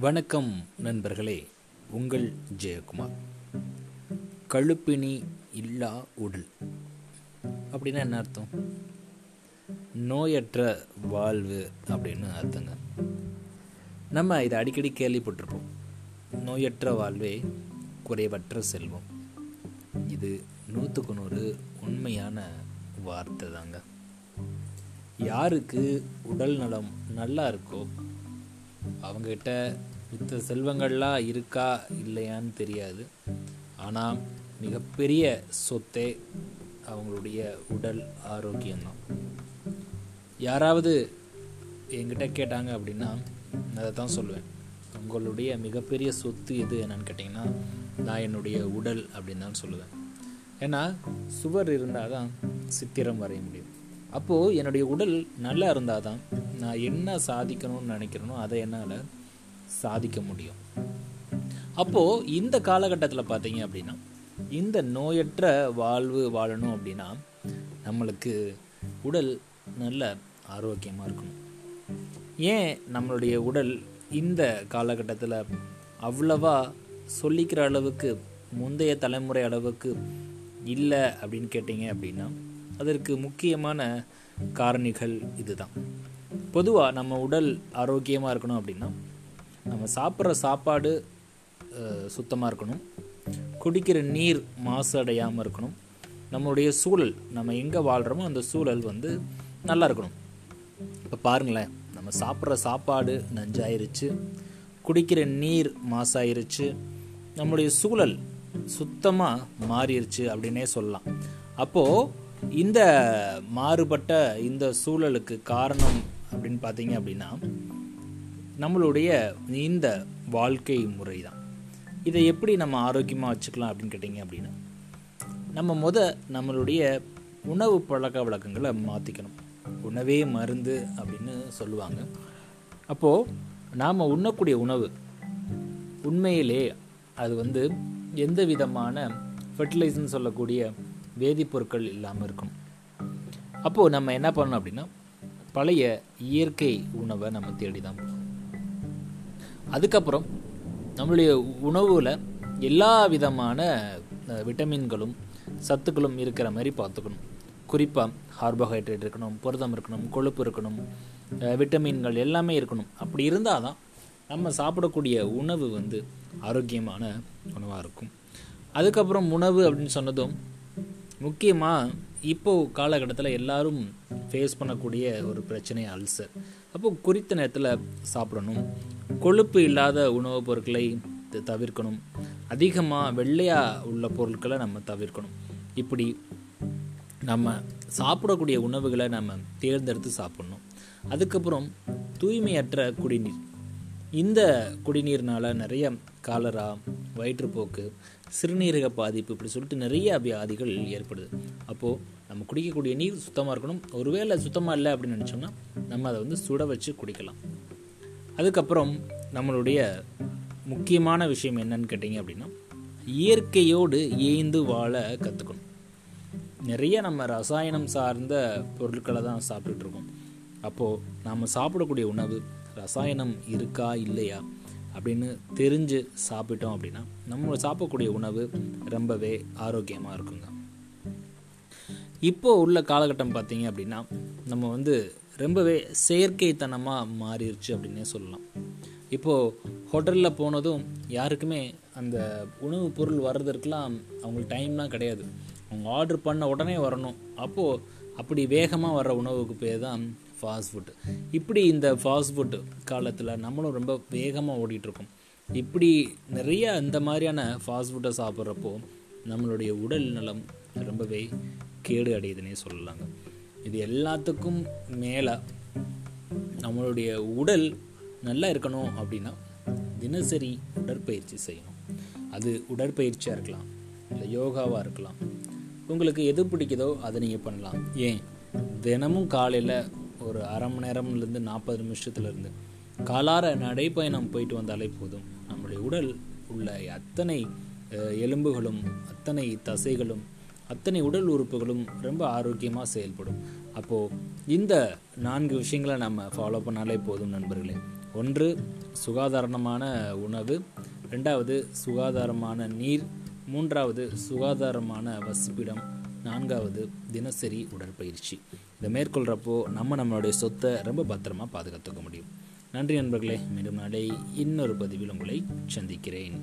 வணக்கம் நண்பர்களே உங்கள் ஜெயக்குமார். கழுப்பினி இல்லா உடல். அப்படின்னா என்ன அர்த்தம்? நோயற்ற வாழ்வு அப்படின்னு அர்த்தங்க. நம்ம இதை அடிக்கடி கேள்விப்பட்டிருப்போம். நோயற்ற வாழ்வே குறைவற்ற செல்வம். இது நூற்றுக்கு நூறு உண்மையான வார்த்தை தாங்க யாருக்கு உடல் நலம் நல்லா இருக்கோ அவங்ககிட்ட மித்த செல்வங்கள்லாம் இருக்கா இல்லையான்னு தெரியாது. ஆனால் மிகப்பெரிய சொத்தே அவங்களுடைய உடல் ஆரோக்கியம்தான். யாராவது என்கிட்ட கேட்டாங்க அப்படின்னா அதை தான் சொல்லுவேன். உங்களுடைய மிகப்பெரிய சொத்து எது என்னன்னு கேட்டிங்கன்னா நான் என்னுடைய உடல் அப்படின்னு தான் சொல்லுவேன். ஏன்னா சுவர் இருந்தால் தான் சித்திரம் வரைய முடியும். அப்போது என்னுடைய உடல் நல்லா இருந்தால் தான் நான் என்ன சாதிக்கணும்னு நினைக்கிறேனோ அதை என்னால் சாதிக்க முடியும். அப்போது இந்த காலகட்டத்தில் பார்த்தீங்க அப்படின்னா இந்த நோயற்ற வாழ்வு வாழணும் அப்படின்னா நம்மளுக்கு உடல் நல்ல ஆரோக்கியமாக இருக்கணும். ஏன் நம்மளுடைய உடல் இந்த காலகட்டத்தில் அவ்வளவா சொல்லிக்கிற அளவுக்கு முந்தைய தலைமுறை அளவுக்கு இல்லை அப்படின்னு கேட்டிங்க அப்படின்னா அதற்கு முக்கியமான காரணிகள் இதுதான். பொதுவாக நம்ம உடல் ஆரோக்கியமாக இருக்கணும் அப்படின்னா நம்ம சாப்பிட்ற சாப்பாடு சுத்தமாக இருக்கணும். குடிக்கிற நீர் மாசு அடையாமல் இருக்கணும். நம்மளுடைய சூழல் நம்ம எங்கே வாழ்கிறோமோ அந்த சூழல் வந்து நல்லா இருக்கணும். இப்போ பாருங்களேன் நம்ம சாப்பிட்ற சாப்பாடு நஞ்சாயிருச்சு குடிக்கிற நீர் மாசாயிருச்சு நம்மளுடைய சூழல் சுத்தமாக மாறிடுச்சு அப்படின்னே சொல்லலாம். அப்போது இந்த மாறுபட்ட இந்த சூழலுக்கு காரணம் அப்படின்னு பார்த்தீங்க அப்படின்னா நம்மளுடைய இந்த வாழ்க்கை முறை தான் இதை எப்படி நம்ம ஆரோக்கியமாக வச்சுக்கலாம் அப்படின்னு கேட்டிங்க அப்படின்னா நம்ம முத நம்மளுடைய உணவு பழக்க வழக்கங்களை மாற்றிக்கணும் உணவே மருந்து அப்படின்னு சொல்லுவாங்க. அப்போது நாம் உண்ணக்கூடிய உணவு உண்மையிலே அது வந்து எந்த விதமான ஃபெர்டிலைசர்னு சொல்லக்கூடிய வேதிப்பொருட்கள் இல்லாமல் இருக்கணும் அப்போது நம்ம என்ன பண்ணணும் அப்படின்னா பழைய இயற்கை உணவை நம்ம தேடி தான் போகணும். அதுக்கப்புறம் நம்மளுடைய உணவில் எல்லா விதமான விட்டமின்களும் சத்துக்களும் இருக்கிற மாதிரி பார்த்துக்கணும். குறிப்பாக கார்போஹைட்ரேட் இருக்கணும் புரதம் இருக்கணும் கொழுப்பு இருக்கணும் விட்டமின்கள் எல்லாமே இருக்கணும். அப்படி இருந்தால் தான் நம்ம சாப்பிடக்கூடிய உணவு வந்து ஆரோக்கியமான உணவாக இருக்கும். அதுக்கப்புறம் உணவு அப்படின்னு சொன்னதும் முக்கியமாக இப்போது காலகட்டத்தில் எல்லாரும் ஃபேஸ் பண்ணக்கூடிய ஒரு பிரச்சனை அல்சர் அப்போ குறித்த நேரத்தில் சாப்பிடணும். கொழுப்பு இல்லாத உணவுப் பொருட்களை தவிர்க்கணும். அதிகமாக வெள்ளையாக உள்ள பொருட்களை நம்ம தவிர்க்கணும். இப்படி நம்ம சாப்பிடக்கூடிய உணவுகளை நம்ம தேர்ந்தெடுத்து சாப்பிடணும். அதுக்கப்புறம் தூய்மையற்ற குடிநீர். இந்த குடிநீர்னால நிறைய காலரா வயிற்றுப்போக்கு சிறுநீரக பாதிப்பு இப்படி சொல்லிட்டு நிறைய வியாதிகள் ஏற்படுது. அப்போது நம்ம குடிக்கக்கூடிய நீர் சுத்தமாக இருக்கணும். ஒருவேளை சுத்தமாக இல்லை அப்படின்னு நினச்சோம்னா நம்ம அதை வந்து சுட வச்சு குடிக்கலாம். அதுக்கப்புறம் நம்மளுடைய முக்கியமான விஷயம் என்னன்னு கேட்டிங்க அப்படின்னா இயற்கையோடு ஏய்ந்து வாழ கற்றுக்கணும் நிறைய நம்ம ரசாயனம் சார்ந்த பொருட்களை தான் சாப்பிட்டுட்டு இருக்கோம். அப்போது நாம் சாப்பிடக்கூடிய உணவு ரசாயனம் இருக்கா இல்லையா அப்படின்னு தெரிஞ்சு சாப்பிட்டோம் அப்படின்னா நம்ம சாப்பிடக்கூடிய உணவு ரொம்பவே ஆரோக்கியமாக இருக்குங்க. இப்போ உள்ள காலகட்டம் பார்த்தீங்க அப்படின்னா நம்ம வந்து ரொம்பவே செயற்கைத்தனமாக மாறிடுச்சு அப்படின்னே சொல்லலாம். இப்போது ஹோட்டலில் போனதும் யாருக்குமே அந்த உணவுப் பொருள் வர்றதற்கெலாம் அவங்களுக்கு டைம்லாம் கிடையாது. அவங்க ஆர்டர் பண்ண உடனே வரணும். அப்போது அப்படி வேகமாக வர்ற உணவுக்கு பேர் தான் ஃபாஸ்ட் ஃபுட்டு இப்படி இந்த ஃபாஸ்ட் ஃபுட் காலத்தில் நம்மளும் ரொம்ப வேகமாக ஓடிட்டுருக்கோம். இப்படி நிறைய இந்த மாதிரியான ஃபாஸ்ட் ஃபுட்டை சாப்பிட்றப்போ நம்மளுடைய உடல் நலம் ரொம்பவே கேடு அடையுதுன்னே சொல்லலாங்க. இது எல்லாத்துக்கும் மேலே நம்மளுடைய உடல் நல்லா இருக்கணும் அப்படின்னா தினசரி உடற்பயிற்சி செய்யணும். அது உடற்பயிற்சியாக இருக்கலாம் இல்லை யோகாவாக இருக்கலாம். உங்களுக்கு எது பிடிக்குதோ அதை நீங்கள் பண்ணலாம். ஏன்? தினமும் காலையில் ஒரு அரை மணி நேரம்லேருந்து நாற்பது நிமிஷத்துலேருந்து. காலார நடைப்பயணம் போயிட்டு வந்தாலே போதும். நம்முடைய உடல் உள்ள அத்தனை எலும்புகளும் அத்தனை தசைகளும் அத்தனை உடல் உறுப்புகளும் ரொம்ப ஆரோக்கியமாக செயல்படும். அப்போது இந்த நான்கு விஷயங்களை நம்ம ஃபாலோ பண்ணாலே போதும் நண்பர்களே. ஒன்று சுகாதாரமான உணவு. ரெண்டாவது சுகாதாரமான நீர். மூன்றாவது சுகாதாரமான வசிப்பிடம். நான்காவது தினசரி உடற்பயிற்சி. இதை மேற்கொள்கிறப்போ நம்ம நம்மளுடைய சொத்தை ரொம்ப பத்திரமா பாதுகாத்துக்க முடியும். நன்றி நண்பர்களே மீண்டும் நாளை இன்னொரு பதிவில் உங்களை சந்திக்கிறேன்.